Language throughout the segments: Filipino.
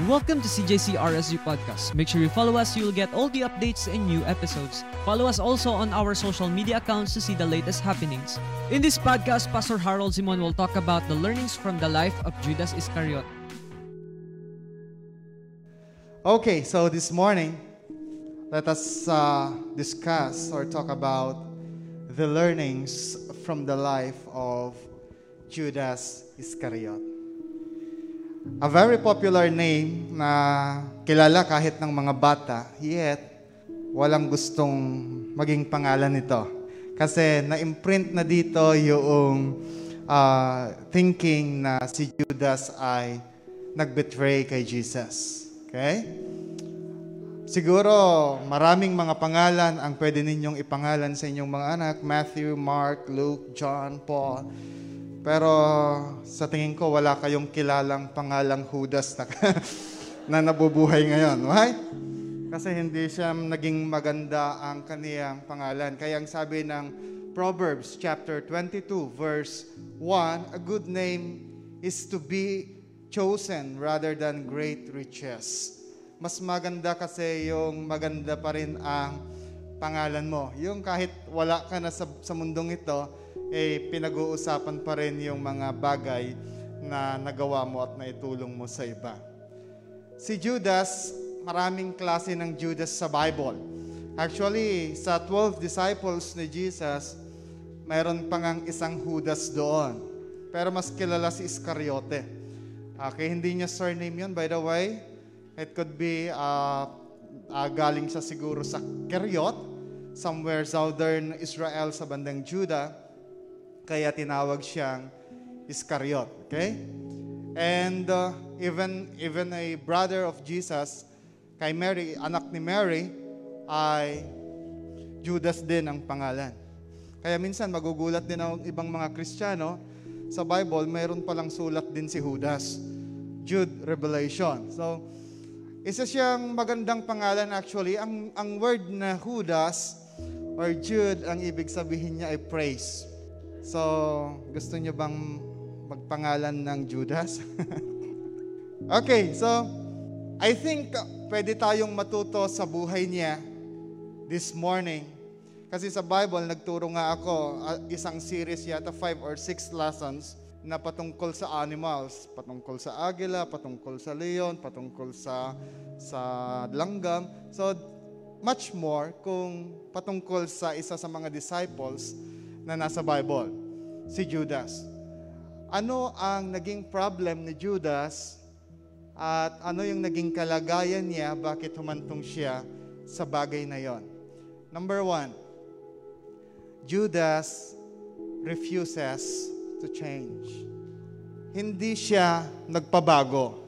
Welcome to CJC RSU Podcast. Make sure you follow us, you'll get all the updates and new episodes. Follow us also on our social media accounts to see the latest happenings. In this podcast, Pastor Harold Simon will talk about the learnings from the life of Judas Iscariot. Okay, so this morning, let us uh, discuss or talk about the learnings from the life of Judas Iscariot. A very popular name na kilala kahit ng mga bata, yet walang gustong maging pangalan nito. Kasi na-imprint na dito yung uh, thinking na si Judas ay nagbetray kay Jesus. Okay? Siguro maraming mga pangalan ang pwede ninyong ipangalan sa inyong mga anak. Matthew, Mark, Luke, John, Paul. Pero sa tingin ko, wala kayong kilalang pangalang Judas na, na nabubuhay ngayon. Why? Kasi hindi siya naging maganda ang kaniyang pangalan. Kaya ang sabi ng Proverbs chapter 22 verse 1, a good name is to be chosen rather than great riches. Mas maganda kasi yung maganda pa rin ang pangalan mo. Yung kahit wala ka na sa, sa mundong ito, eh pinag-uusapan pa rin yung mga bagay na nagawa mo at naitulong mo sa iba. Si Judas, maraming klase ng Judas sa Bible. Actually, sa 12 disciples ni Jesus, mayroon pang ang isang Judas doon. Pero mas kilala si Iscariote. Okay, hindi niya surname yun, by the way. It could be uh, uh, galing siya siguro sa Keriot, somewhere southern Israel sa bandang Judah. Kaya tinawag siyang Iscariot. Okay? And uh, even, even a brother of Jesus, kay Mary, anak ni Mary, ay Judas din ang pangalan. Kaya minsan magugulat din ang ibang mga Kristiyano, sa Bible, mayroon palang sulat din si Judas. Jude Revelation. So, isa siyang magandang pangalan actually. Ang, ang word na Judas or Jude, ang ibig sabihin niya ay praise. So, gusto niyo bang magpangalan ng Judas? okay, so I think pwede tayong matuto sa buhay niya this morning. Kasi sa Bible, nagturo nga ako uh, isang series yata, five or six lessons na patungkol sa animals, patungkol sa agila, patungkol sa leon, patungkol sa sa langgam. So much more kung patungkol sa isa sa mga disciples na nasa Bible, si Judas. Ano ang naging problem ni Judas at ano yung naging kalagayan niya, bakit humantong siya sa bagay na yon? Number one, Judas refuses to change. Hindi siya nagpabago.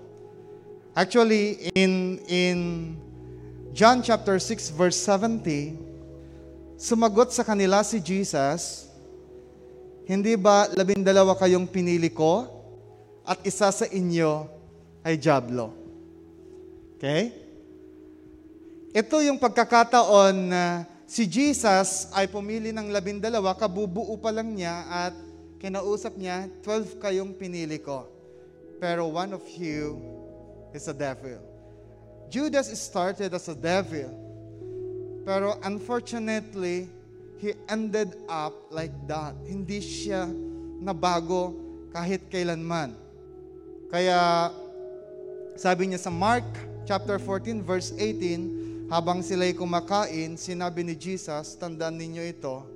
Actually, in, in John chapter 6 verse 70, Sumagot sa kanila si Jesus, Hindi ba labindalawa kayong pinili ko at isa sa inyo ay Diablo? Okay? Ito yung pagkakataon na si Jesus ay pumili ng labindalawa, kabubuo pa lang niya at kinausap niya, 12 kayong pinili ko. Pero one of you is a devil. Judas started as a devil. Pero unfortunately, he ended up like that. Hindi siya nabago kahit kailanman. Kaya sabi niya sa Mark chapter 14 verse 18, habang sila'y kumakain, sinabi ni Jesus, tandaan ninyo ito,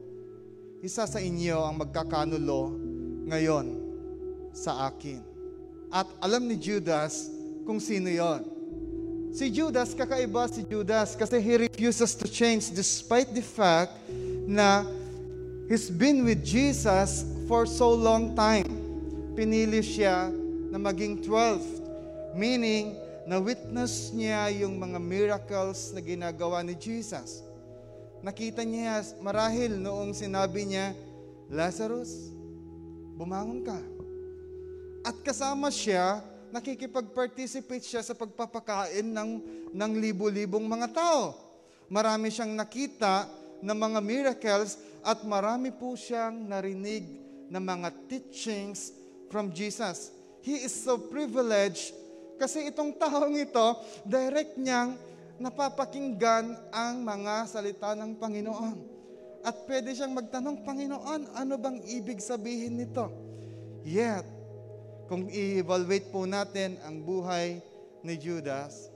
isa sa inyo ang magkakanulo ngayon sa akin. At alam ni Judas kung sino yon. Si Judas, kakaiba si Judas kasi he refuses to change despite the fact na he's been with Jesus for so long time. Pinili siya na maging 12. Meaning, na-witness niya yung mga miracles na ginagawa ni Jesus. Nakita niya marahil noong sinabi niya, Lazarus, bumangon ka. At kasama siya nakikipag-participate siya sa pagpapakain ng, ng libo-libong mga tao. Marami siyang nakita ng mga miracles at marami po siyang narinig ng mga teachings from Jesus. He is so privileged Kasi itong taong ito, direct niyang napapakinggan ang mga salita ng Panginoon. At pwede siyang magtanong, Panginoon, ano bang ibig sabihin nito? Yet, kung i-evaluate po natin ang buhay ni Judas,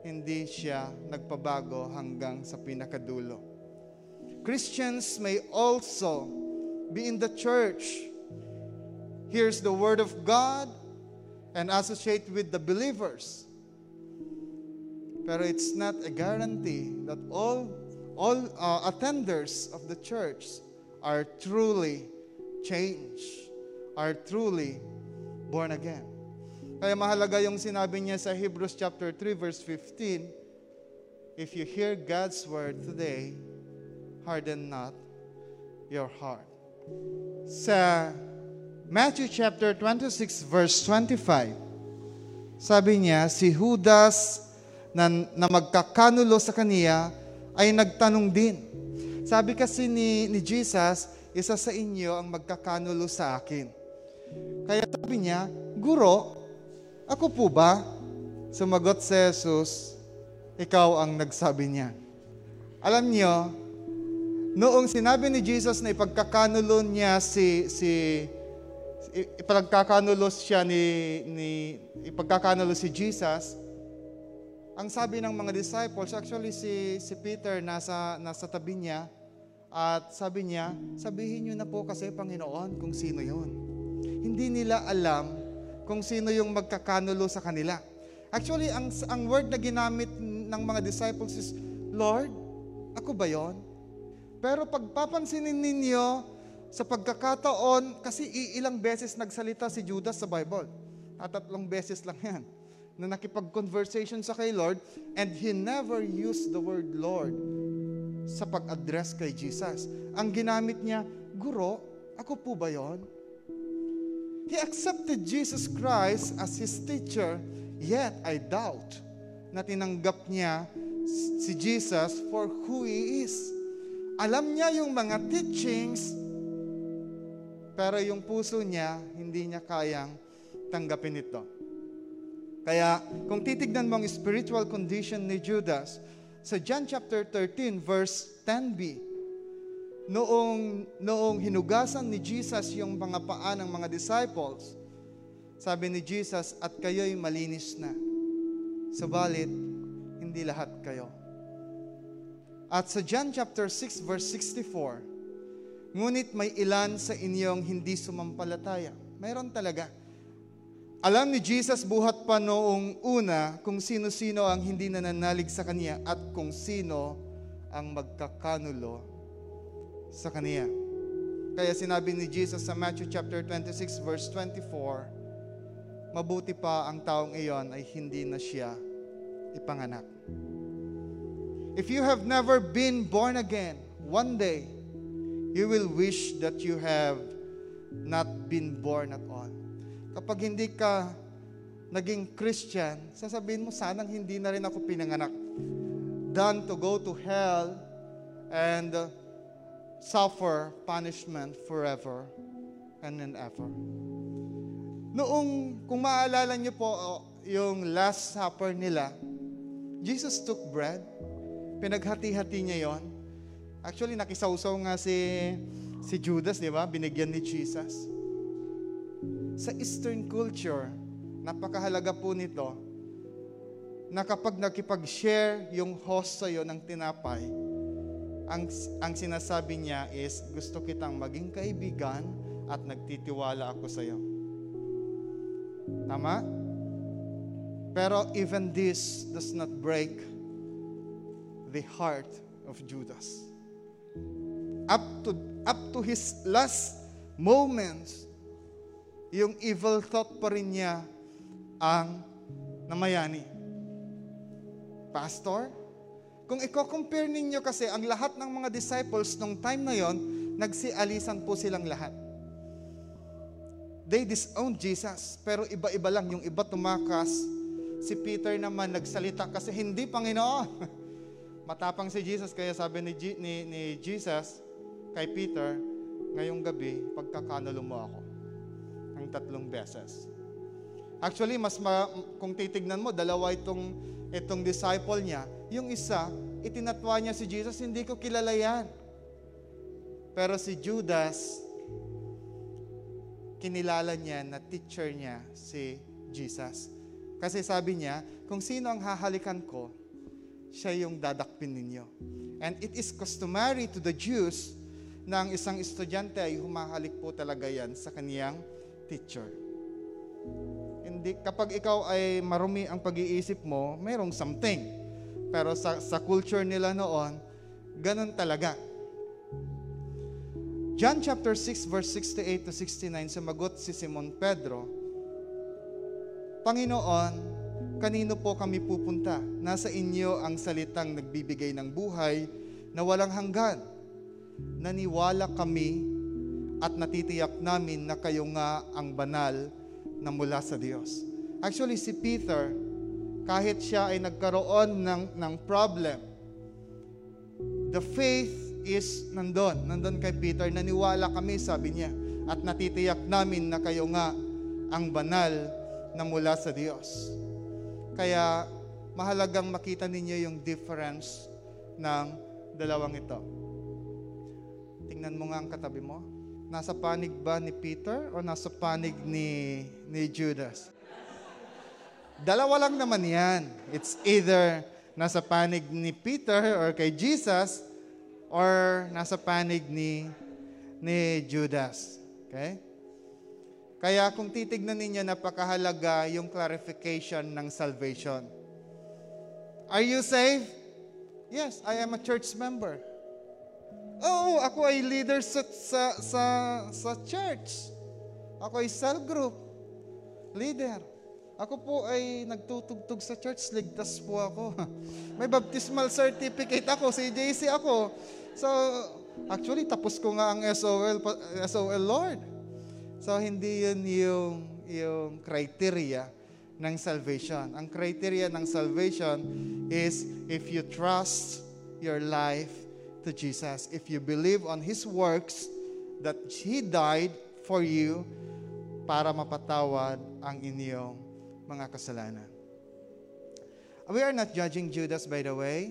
hindi siya nagpabago hanggang sa pinakadulo. Christians may also be in the church, hears the word of God, and associate with the believers. Pero it's not a guarantee that all all uh, attenders of the church are truly changed, are truly born again. Kaya mahalaga yung sinabi niya sa Hebrews chapter 3 verse 15, if you hear God's word today, harden not your heart. Sa Matthew chapter 26 verse 25, sabi niya, si Judas na, na magkakanulo sa kaniya ay nagtanong din. Sabi kasi ni, ni Jesus, isa sa inyo ang magkakanulo sa akin. Kaya sabi niya, Guro, ako po ba? Sumagot si Jesus, ikaw ang nagsabi niya. Alam niyo, noong sinabi ni Jesus na ipagkakanulo niya si, si ipagkakanulo siya ni, ni ipagkakanulo si Jesus, ang sabi ng mga disciples, actually si, si Peter nasa, nasa tabi niya, at sabi niya, sabihin niyo na po kasi Panginoon kung sino yon. Hindi nila alam kung sino yung magkakanulo sa kanila. Actually, ang, ang word na ginamit ng mga disciples is, Lord, ako ba yon? Pero pagpapansinin ninyo, sa pagkakataon, kasi ilang beses nagsalita si Judas sa Bible. At tatlong beses lang yan na nakipag-conversation sa kay Lord and he never used the word Lord sa pag-address kay Jesus. Ang ginamit niya, Guro, ako po ba yon? He accepted Jesus Christ as his teacher, yet I doubt na tinanggap niya si Jesus for who he is. Alam niya yung mga teachings pero yung puso niya, hindi niya kayang tanggapin ito. Kaya kung titignan mo ang spiritual condition ni Judas, sa John chapter 13 verse 10b, noong, noong hinugasan ni Jesus yung mga paa ng mga disciples, sabi ni Jesus, at kayo'y malinis na. Subalit, hindi lahat kayo. At sa John chapter 6 verse 64, Ngunit may ilan sa inyong hindi sumampalataya. Mayroon talaga. Alam ni Jesus buhat pa noong una kung sino-sino ang hindi nananalig sa Kanya at kung sino ang magkakanulo sa Kanya. Kaya sinabi ni Jesus sa Matthew chapter 26 verse 24, mabuti pa ang taong iyon ay hindi na siya ipanganak. If you have never been born again, one day, you will wish that you have not been born at all. Kapag hindi ka naging Christian, sasabihin mo, sanang hindi na rin ako pinanganak. Done to go to hell and uh, suffer punishment forever and and ever. Noong, kung maalala niyo po, yung Last Supper nila, Jesus took bread, pinaghati-hati niya yon Actually, nakisawsaw nga si, si Judas, di ba? Binigyan ni Jesus. Sa Eastern culture, napakahalaga po nito na kapag nakipag-share yung host sa'yo ng tinapay, ang, ang sinasabi niya is, gusto kitang maging kaibigan at nagtitiwala ako sa'yo. Tama? Pero even this does not break the heart of Judas up to up to his last moments, yung evil thought pa rin niya ang namayani. Pastor, kung i-compare ninyo kasi ang lahat ng mga disciples nung time na yon, nagsialisan po silang lahat. They disowned Jesus, pero iba-iba lang. Yung iba tumakas, si Peter naman nagsalita kasi hindi Panginoon. Matapang si Jesus, kaya sabi ni, ni, ni Jesus, kay Peter, ngayong gabi, pagkakanulo mo ako ng tatlong beses. Actually, mas ma- kung titignan mo, dalawa itong, itong disciple niya. Yung isa, itinatwa niya si Jesus, hindi ko kilala yan. Pero si Judas, kinilala niya na teacher niya si Jesus. Kasi sabi niya, kung sino ang hahalikan ko, siya yung dadakpin ninyo. And it is customary to the Jews na ang isang estudyante ay humahalik po talaga yan sa kaniyang teacher. Hindi, kapag ikaw ay marumi ang pag-iisip mo, mayroong something. Pero sa, sa culture nila noon, ganun talaga. John chapter 6 verse 68 to 69 sumagot si Simon Pedro, Panginoon, kanino po kami pupunta? Nasa inyo ang salitang nagbibigay ng buhay na walang hanggan. Naniwala kami at natitiyak namin na kayo nga ang banal na mula sa Diyos. Actually, si Peter, kahit siya ay nagkaroon ng, ng problem, the faith is nandun. Nandun kay Peter. Naniwala kami, sabi niya. At natitiyak namin na kayo nga ang banal na mula sa Diyos. Kaya mahalagang makita ninyo yung difference ng dalawang ito. Tingnan mo nga ang katabi mo. Nasa panig ba ni Peter o nasa panig ni, ni Judas? Dalawa lang naman yan. It's either nasa panig ni Peter or kay Jesus or nasa panig ni, ni Judas. Okay? Kaya kung titignan ninyo, napakahalaga yung clarification ng salvation. Are you saved? Yes, I am a church member. Oo, ako ay leader sa, sa, sa, sa church. Ako ay cell group leader. Ako po ay nagtutugtog sa church, ligtas po ako. May baptismal certificate ako, si JC ako. So, actually, tapos ko nga ang SOL, SOL Lord. So, hindi yun yung, yung criteria ng salvation. Ang criteria ng salvation is if you trust your life to Jesus. If you believe on His works, that He died for you para mapatawad ang inyong mga kasalanan. We are not judging Judas, by the way.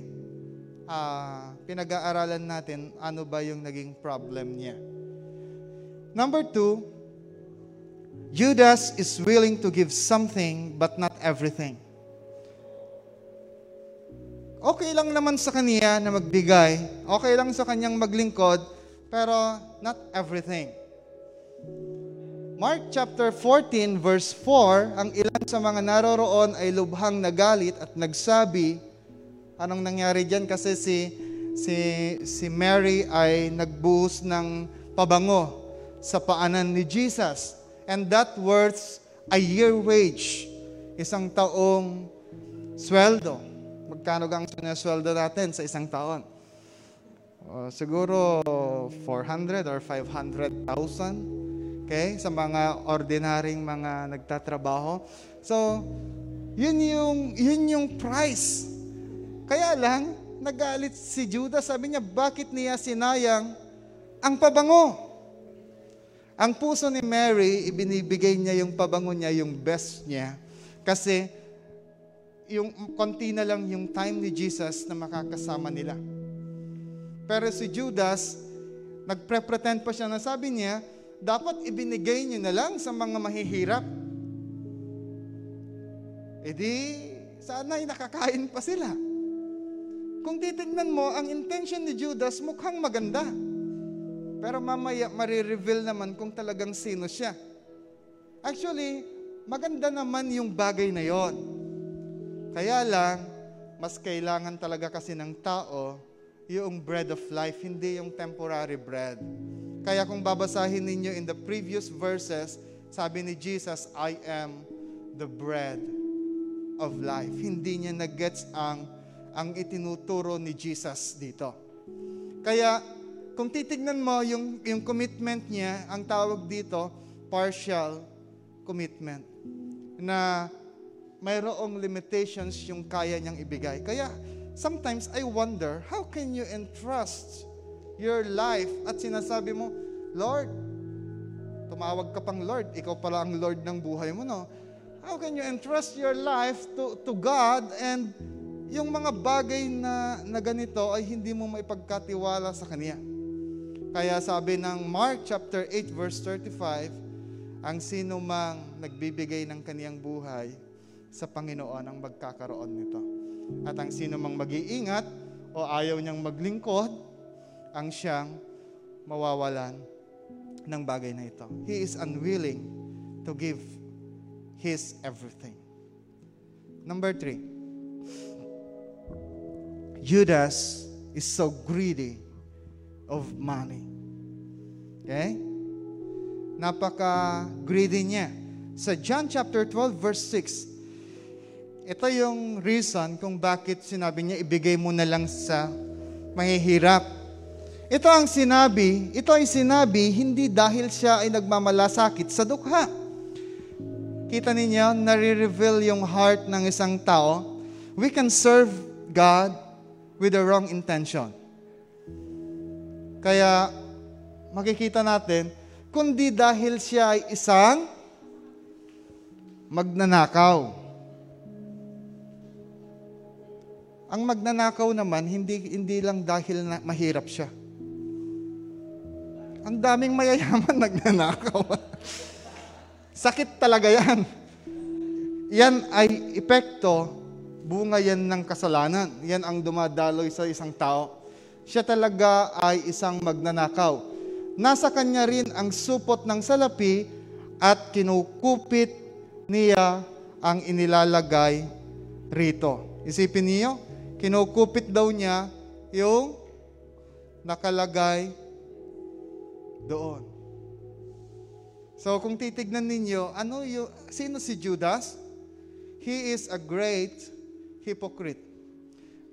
Uh, pinag-aaralan natin ano ba yung naging problem niya. Number two, Judas is willing to give something but not everything. Okay lang naman sa kanya na magbigay, okay lang sa kanyang maglingkod, pero not everything. Mark chapter 14 verse 4, ang ilan sa mga naroroon ay lubhang nagalit at nagsabi, anong nangyari diyan kasi si si si Mary ay nagbuhos ng pabango sa paanan ni Jesus. And that worth a year wage, isang taong sweldo. Magkano gang sinasweldo natin sa isang taon? Uh, siguro 400 or 500,000 Okay? Sa mga ordinaryong mga nagtatrabaho. So, yun yung, yun yung price. Kaya lang, nagalit si Judas. Sabi niya, bakit niya sinayang ang pabango? Ang puso ni Mary, ibinibigay niya yung pabango niya, yung best niya. Kasi, yung konti na lang yung time ni Jesus na makakasama nila. Pero si Judas, nagpre-pretend pa siya na sabi niya, dapat ibinigay niyo na lang sa mga mahihirap. E di, sana ay nakakain pa sila. Kung titignan mo, ang intention ni Judas mukhang maganda. Pero mamaya marireveal naman kung talagang sino siya. Actually, maganda naman yung bagay na yon. Kaya lang, mas kailangan talaga kasi ng tao yung bread of life, hindi yung temporary bread. Kaya kung babasahin ninyo in the previous verses, sabi ni Jesus, I am the bread of life. Hindi niya nag-gets ang, ang itinuturo ni Jesus dito. Kaya, kung titignan mo yung, yung commitment niya, ang tawag dito, partial commitment. Na mayroong limitations yung kaya niyang ibigay. Kaya, sometimes I wonder, how can you entrust your life at sinasabi mo, Lord, tumawag ka pang Lord, ikaw pala ang Lord ng buhay mo, no? How can you entrust your life to, to God and yung mga bagay na, na ganito ay hindi mo maipagkatiwala sa Kanya? Kaya sabi ng Mark chapter 8 verse 35, ang sino mang nagbibigay ng kaniyang buhay sa Panginoon ang magkakaroon nito. At ang sino mang mag-iingat o ayaw niyang maglingkod, ang siyang mawawalan ng bagay na ito. He is unwilling to give His everything. Number three, Judas is so greedy of money. Okay? Napaka-greedy niya. Sa John chapter 12 verse 6, ito yung reason kung bakit sinabi niya ibigay mo na lang sa mahihirap. Ito ang sinabi, ito ay sinabi hindi dahil siya ay nagmamalasakit sa dukha Kita ninyo, nare-reveal yung heart ng isang tao. We can serve God with the wrong intention. Kaya, makikita natin, kundi dahil siya ay isang magnanakaw. Ang magnanakaw naman, hindi, hindi lang dahil na mahirap siya. Ang daming mayayaman nagnanakaw. Sakit talaga yan. Yan ay epekto, bunga yan ng kasalanan. Yan ang dumadaloy sa isang tao. Siya talaga ay isang magnanakaw. Nasa kanya rin ang supot ng salapi at kinukupit niya ang inilalagay rito. Isipin niyo, kinukupit daw niya yung nakalagay doon. So kung titignan ninyo, ano yung, sino si Judas? He is a great hypocrite.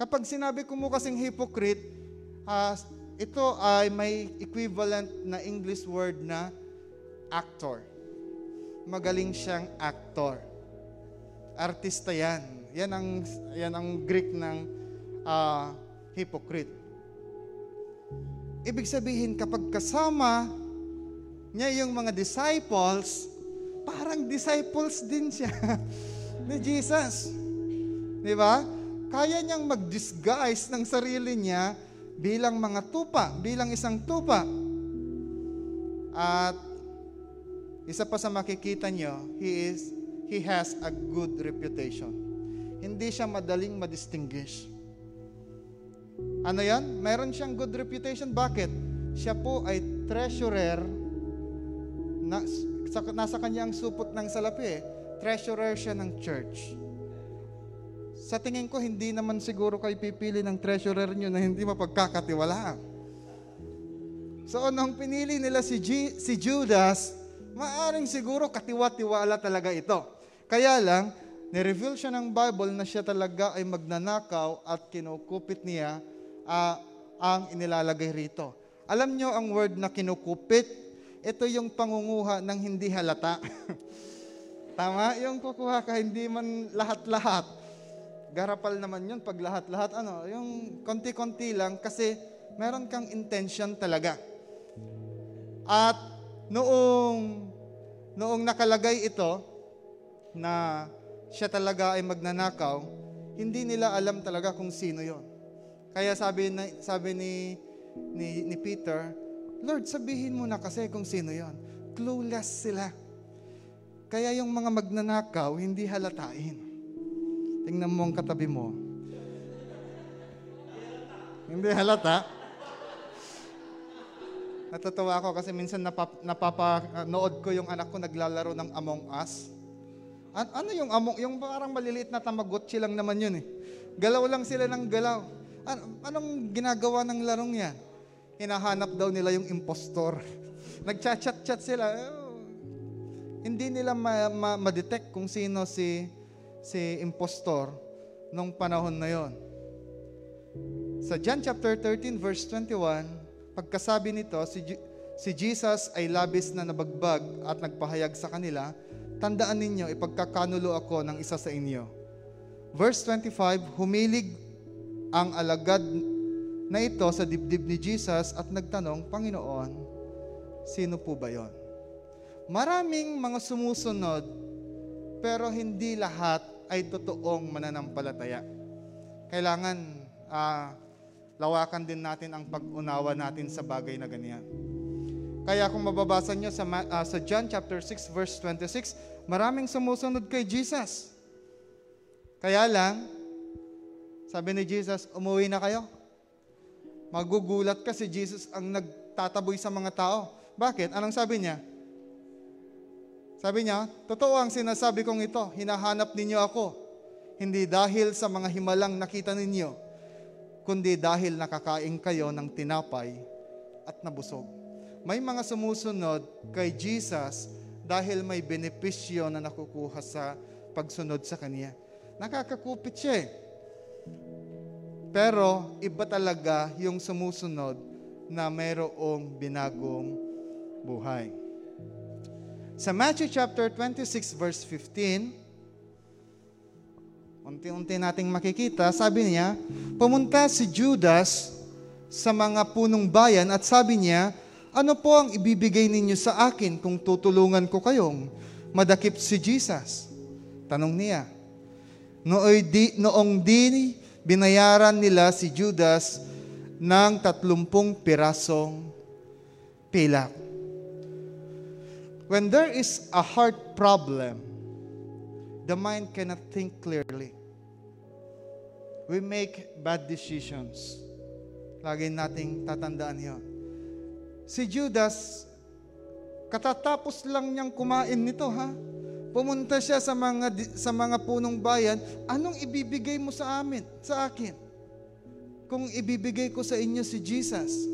Kapag sinabi ko mo kasing hypocrite, uh, ito ay may equivalent na English word na actor. Magaling siyang actor. Artista yan. Yan ang, yan ang Greek ng uh, hypocrite. Ibig sabihin, kapag kasama niya yung mga disciples, parang disciples din siya ni Jesus. Di ba? Kaya niyang mag-disguise ng sarili niya bilang mga tupa, bilang isang tupa. At isa pa sa makikita niyo, he is he has a good reputation. Hindi siya madaling ma-distinguish. Ano yan? Meron siyang good reputation. Bakit? Siya po ay treasurer na, sa, nasa kanya ang supot ng salapi eh. Treasurer siya ng church. Sa tingin ko, hindi naman siguro kayo pipili ng treasurer nyo na hindi mapagkakatiwalaan. So, nung pinili nila si, G, si Judas, maaring siguro katiwa-tiwala talaga ito. Kaya lang, nireveal siya ng Bible na siya talaga ay magnanakaw at kinukupit niya uh, ang inilalagay rito. Alam nyo ang word na kinukupit? ito yung pangunguha ng hindi halata. Tama? Yung kukuha ka, hindi man lahat-lahat. Garapal naman yun pag lahat-lahat. Ano, yung konti-konti lang kasi meron kang intention talaga. At noong, noong nakalagay ito, na siya talaga ay magnanakaw, hindi nila alam talaga kung sino yon. Kaya sabi, na, sabi ni, ni, ni Peter, Lord, sabihin mo na kasi kung sino yon. Clueless sila. Kaya yung mga magnanakaw, hindi halatain. Tingnan mo ang katabi mo. hindi halata. Natutuwa ako kasi minsan napap, napapanood ko yung anak ko naglalaro ng Among Us. An- ano yung Among, yung parang maliliit na tamagotchi lang naman yun eh. Galaw lang sila ng galaw. An- anong ginagawa ng larong yan? hinahanap daw nila yung impostor. Nagchat-chat-chat sila. Oh, hindi nila ma- ma- ma-detect kung sino si si impostor nung panahon na yon. Sa John chapter 13 verse 21, pagkasabi nito, si, si Jesus ay labis na nabagbag at nagpahayag sa kanila, tandaan ninyo, ipagkakanulo ako ng isa sa inyo. Verse 25, humilig ang alagad na ito sa dibdib ni Jesus at nagtanong, pero hindi lahat ay totoong mananampalataya. Kailangan uh, lawakan din natin ang pag-unawa natin sa bagay na ganyan. Kaya kung mababasa nyo sa, uh, sa John chapter 6 verse 26, maraming sumusunod kay Jesus. Kaya lang, sabi ni Jesus, umuwi na kayo. Magugulat ka si Jesus ang nagtataboy sa mga tao. Bakit? Anong sabi niya? Sabi niya, totoo ang sinasabi kong ito, hinahanap ninyo ako. Hindi dahil sa mga himalang nakita ninyo, kundi dahil nakakain kayo ng tinapay at nabusog. May mga sumusunod kay Jesus dahil may benepisyo na nakukuha sa pagsunod sa Kanya. Nakakakupit siya eh. Pero iba talaga yung sumusunod na mayroong binagong buhay. Sa Matthew chapter 26 verse 15, unti-unti nating makikita, sabi niya, pumunta si Judas sa mga punong bayan at sabi niya, ano po ang ibibigay ninyo sa akin kung tutulungan ko kayong madakip si Jesus? Tanong niya. Nooy di, noong di binayaran nila si Judas ng tatlumpung pirasong pilak. When there is a heart problem, the mind cannot think clearly. We make bad decisions. Lagi nating tatandaan yon. Si Judas, katatapos lang niyang kumain nito ha. Pumunta siya sa mga sa mga punong bayan, anong ibibigay mo sa amin, sa akin? Kung ibibigay ko sa inyo si Jesus.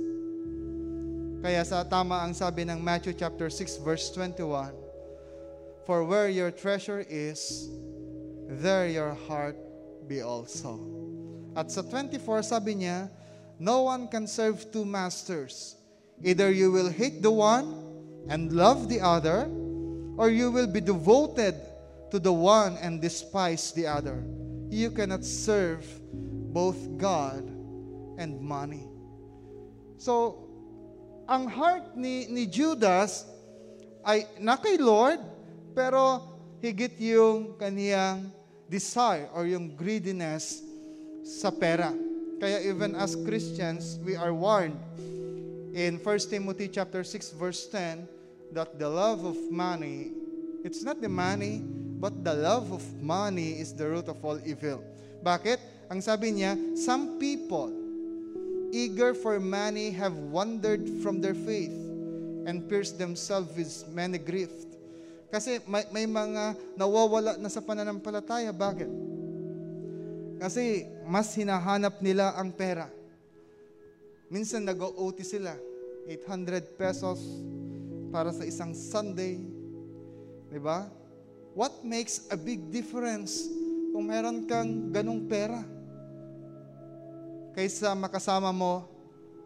Kaya sa tama ang sabi ng Matthew chapter 6 verse 21, For where your treasure is, there your heart be also. At sa 24 sabi niya, No one can serve two masters. Either you will hate the one and love the other, or you will be devoted to the one and despise the other. You cannot serve both God and money. So, ang heart ni, ni Judas ay na kay Lord, pero higit yung kaniyang desire or yung greediness sa pera. Kaya even as Christians, we are warned in 1 Timothy chapter 6 verse 10 that the love of money, it's not the money, but the love of money is the root of all evil. Bakit? Ang sabi niya, some people eager for money have wandered from their faith and pierced themselves with many grief. Kasi may, may mga nawawala na sa pananampalataya. Bakit? Kasi mas hinahanap nila ang pera. Minsan nag-OT sila. 800 pesos para sa isang Sunday. Di ba? What makes a big difference kung meron kang ganong pera? kaysa makasama mo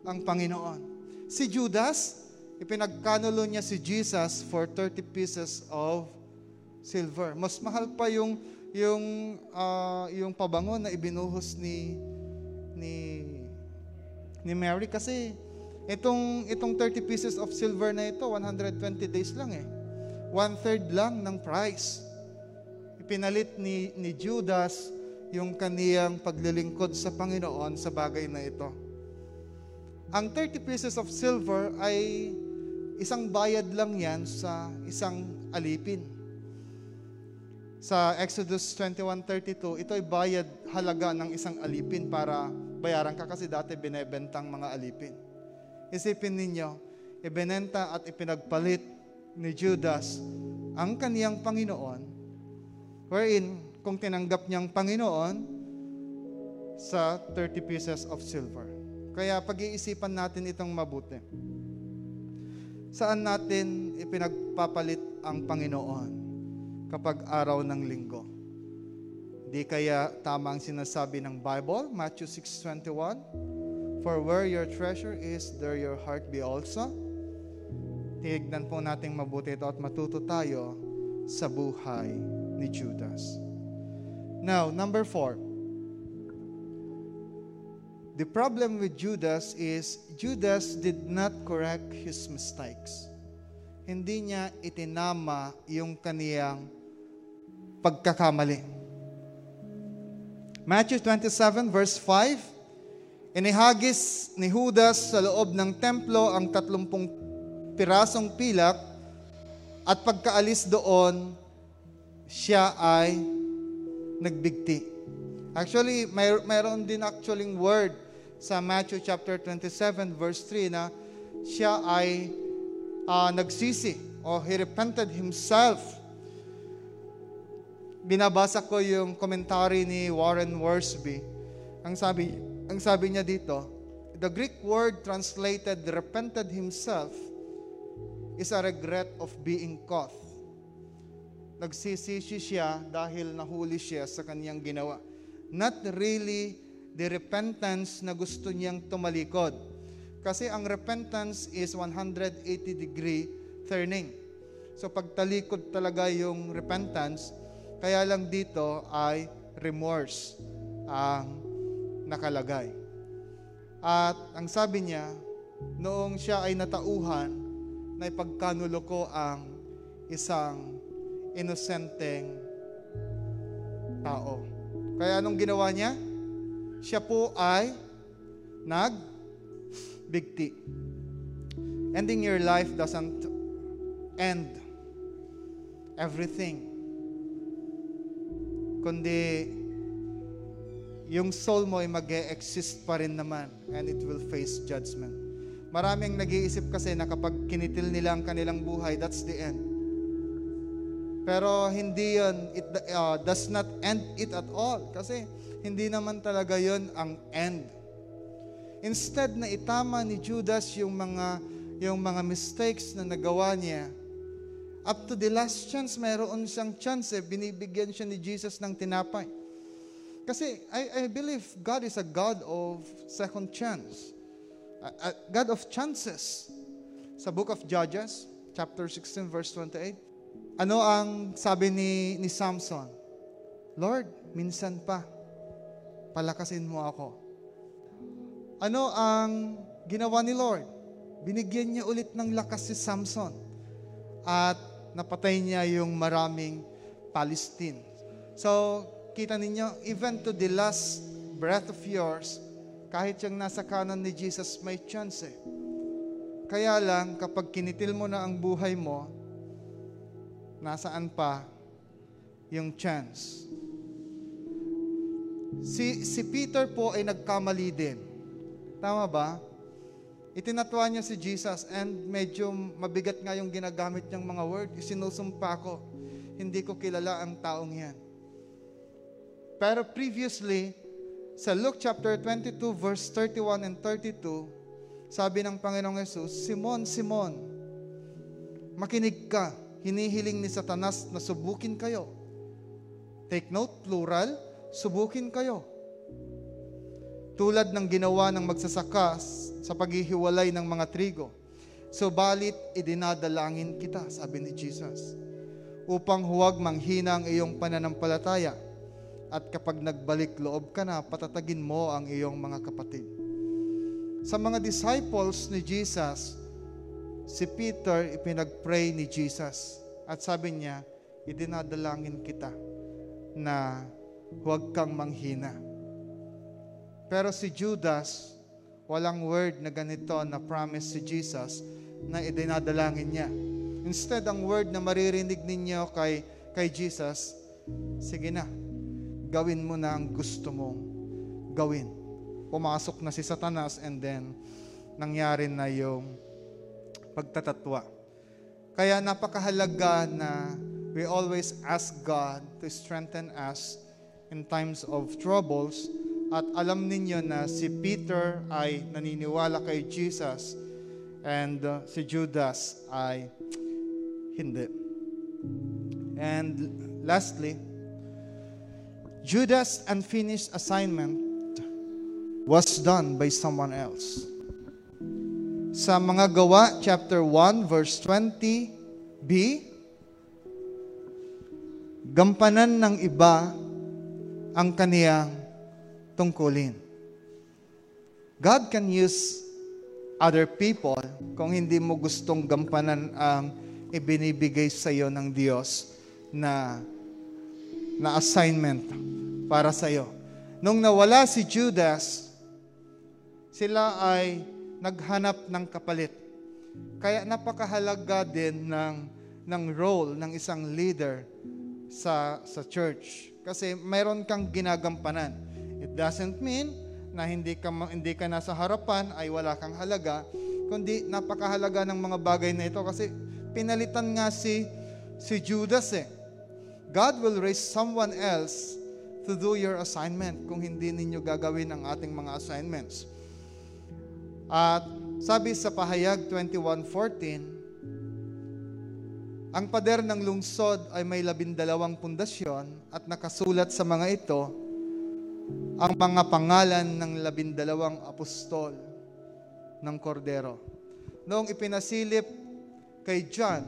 ang Panginoon. Si Judas, ipinagkanulo niya si Jesus for 30 pieces of silver. Mas mahal pa yung yung uh, yung pabango na ibinuhos ni ni ni Mary kasi itong itong 30 pieces of silver na ito 120 days lang eh. One third lang ng price. Ipinalit ni ni Judas yung kaniyang paglilingkod sa Panginoon sa bagay na ito. Ang 30 pieces of silver ay isang bayad lang yan sa isang alipin. Sa Exodus 21.32, ito ay bayad halaga ng isang alipin para bayaran ka kasi dati binebentang mga alipin. Isipin ninyo, ibinenta at ipinagpalit ni Judas ang kaniyang Panginoon wherein kung tinanggap niyang Panginoon sa 30 pieces of silver. Kaya pag-iisipan natin itong mabuti. Saan natin ipinagpapalit ang Panginoon kapag araw ng linggo? Di kaya tama ang sinasabi ng Bible, Matthew 6.21, For where your treasure is, there your heart be also. Tignan po natin mabuti ito at matuto tayo sa buhay ni Judas. Now, number four. The problem with Judas is Judas did not correct his mistakes. Hindi niya itinama yung kaniyang pagkakamali. Matthew 27 verse 5, Inihagis ni Judas sa loob ng templo ang tatlumpung pirasong pilak at pagkaalis doon, siya ay nagbigti. Actually, may, mayroon din actually word sa Matthew chapter 27 verse 3 na siya ay uh, nagsisi o he repented himself binabasa ko yung commentary ni Warren Worsby. Ang sabi, ang sabi niya dito, the Greek word translated repented himself is a regret of being caught. Nagsisisi siya dahil nahuli siya sa kanyang ginawa. Not really the repentance na gusto niyang tumalikod. Kasi ang repentance is 180 degree turning. So pagtalikod talaga yung repentance, kaya lang dito ay remorse ang nakalagay. At ang sabi niya, noong siya ay natauhan, na ipagkanulo ko ang isang inosenteng tao. Kaya anong ginawa niya? Siya po ay nagbigti. Ending your life doesn't end everything kundi yung soul mo ay mag exist pa rin naman and it will face judgment. Maraming nag-iisip kasi na kapag kinitil nila ang kanilang buhay, that's the end. Pero hindi yun, it uh, does not end it at all. Kasi hindi naman talaga yun ang end. Instead na itama ni Judas yung mga, yung mga mistakes na nagawa niya, Up to the last chance, mayroon siyang chance eh, binibigyan siya ni Jesus ng tinapay. Kasi I, I believe God is a God of second chance. A, a God of chances. Sa book of Judges, chapter 16, verse 28, ano ang sabi ni, ni Samson? Lord, minsan pa, palakasin mo ako. Ano ang ginawa ni Lord? Binigyan niya ulit ng lakas si Samson. At napatay niya yung maraming Palestine. So, kita ninyo, even to the last breath of yours, kahit yung nasa kanan ni Jesus, may chance eh. Kaya lang, kapag kinitil mo na ang buhay mo, nasaan pa yung chance? Si, si Peter po ay nagkamali din. Tama ba? Itinatwa niya si Jesus and medyo mabigat nga yung ginagamit niyang mga word. Isinusumpa ko. Hindi ko kilala ang taong yan. Pero previously, sa Luke chapter 22 verse 31 and 32, sabi ng Panginoong Yesus, Simon, Simon, makinig ka. Hinihiling ni Satanas na subukin kayo. Take note, plural, subukin kayo. Tulad ng ginawa ng magsasakas sa paghihiwalay ng mga trigo. Subalit, idinadalangin kita, sabi ni Jesus, upang huwag manghina ang iyong pananampalataya at kapag nagbalik loob ka na, patatagin mo ang iyong mga kapatid. Sa mga disciples ni Jesus, si Peter ipinagpray ni Jesus at sabi niya, idinadalangin kita na huwag kang manghina. Pero si Judas, walang word na ganito na promise si Jesus na idinadalangin niya. Instead, ang word na maririnig ninyo kay, kay Jesus, sige na, gawin mo na ang gusto mong gawin. Pumasok na si Satanas and then nangyari na yung pagtatatwa. Kaya napakahalaga na we always ask God to strengthen us in times of troubles at alam ninyo na si Peter ay naniniwala kay Jesus and uh, si Judas ay hindi. And lastly, Judas' unfinished assignment was done by someone else. Sa mga gawa, chapter 1, verse 20b, gampanan ng iba ang kaniyang tungkulin. God can use other people kung hindi mo gustong gampanan ang ibinibigay sa iyo ng Diyos na na assignment para sa iyo. Nung nawala si Judas, sila ay naghanap ng kapalit. Kaya napakahalaga din ng, ng role ng isang leader sa, sa church. Kasi mayroon kang ginagampanan. It doesn't mean na hindi ka, hindi ka nasa harapan ay wala kang halaga, kundi napakahalaga ng mga bagay na ito kasi pinalitan nga si, si Judas eh. God will raise someone else to do your assignment kung hindi ninyo gagawin ang ating mga assignments. At sabi sa pahayag 21.14, ang pader ng lungsod ay may labindalawang pundasyon at nakasulat sa mga ito ang mga pangalan ng labindalawang apostol ng kordero. Noong ipinasilip kay John,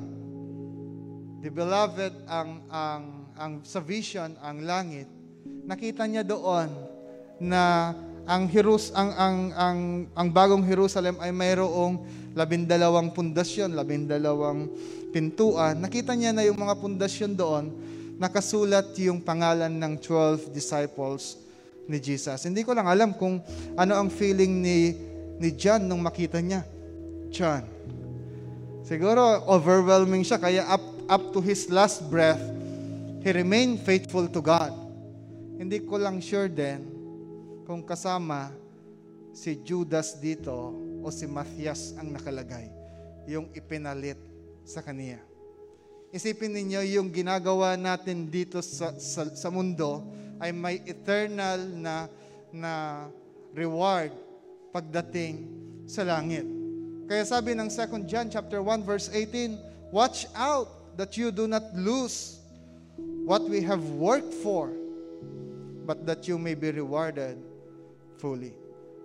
the beloved, ang, ang, ang, sa vision, ang langit, nakita niya doon na ang Hirus ang ang ang ang bagong Jerusalem ay mayroong labindalawang pundasyon, labindalawang pintuan. Nakita niya na yung mga pundasyon doon, nakasulat yung pangalan ng 12 disciples ni Jesus. Hindi ko lang alam kung ano ang feeling ni ni John nung makita niya. John. Siguro overwhelming siya kaya up up to his last breath, he remained faithful to God. Hindi ko lang sure din kung kasama si Judas dito o si Matthias ang nakalagay, yung ipinalit sa kaniya. Isipin ninyo yung ginagawa natin dito sa, sa, sa mundo ay may eternal na, na reward pagdating sa langit. Kaya sabi ng 2 John chapter 1 verse 18, Watch out that you do not lose what we have worked for, but that you may be rewarded fully.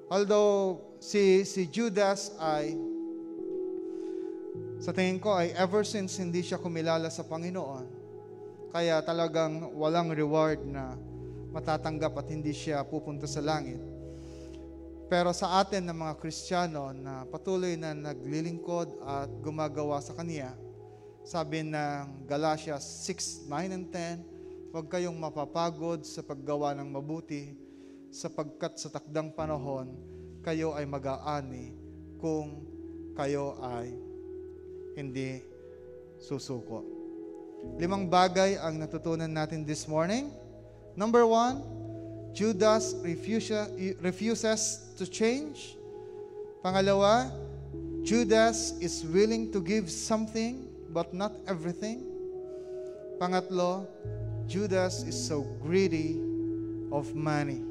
Although si si Judas ay sa tingin ko ay ever since hindi siya kumilala sa Panginoon, kaya talagang walang reward na matatanggap at hindi siya pupunta sa langit. Pero sa atin ng mga Kristiyano na patuloy na naglilingkod at gumagawa sa Kanya, sabi ng Galatians 6, 9 and 10, huwag kayong mapapagod sa paggawa ng mabuti sapagkat sa takdang panahon, kayo ay mag-aani kung kayo ay hindi susuko. Limang bagay ang natutunan natin this morning. Number one, Judas refuses, refuses to change. Pangalawa, Judas is willing to give something but not everything. Pangatlo, Judas is so greedy of money.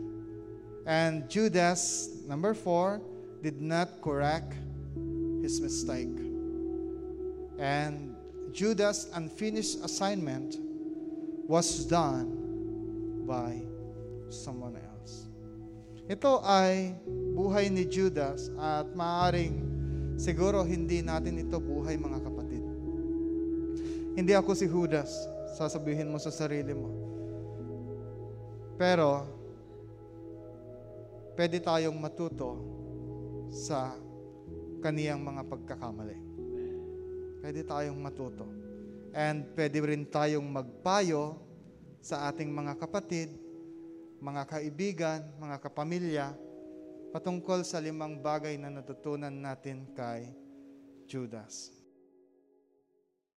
And Judas, number four, did not correct his mistake. And Judas' unfinished assignment was done by someone else. Ito ay buhay ni Judas at maaring siguro hindi natin ito buhay mga kapatid. Hindi ako si Judas, sasabihin mo sa sarili mo. Pero pwede tayong matuto sa kaniyang mga pagkakamali. Pwede tayong matuto. And pwede rin tayong magpayo sa ating mga kapatid, mga kaibigan, mga kapamilya, patungkol sa limang bagay na natutunan natin kay Judas.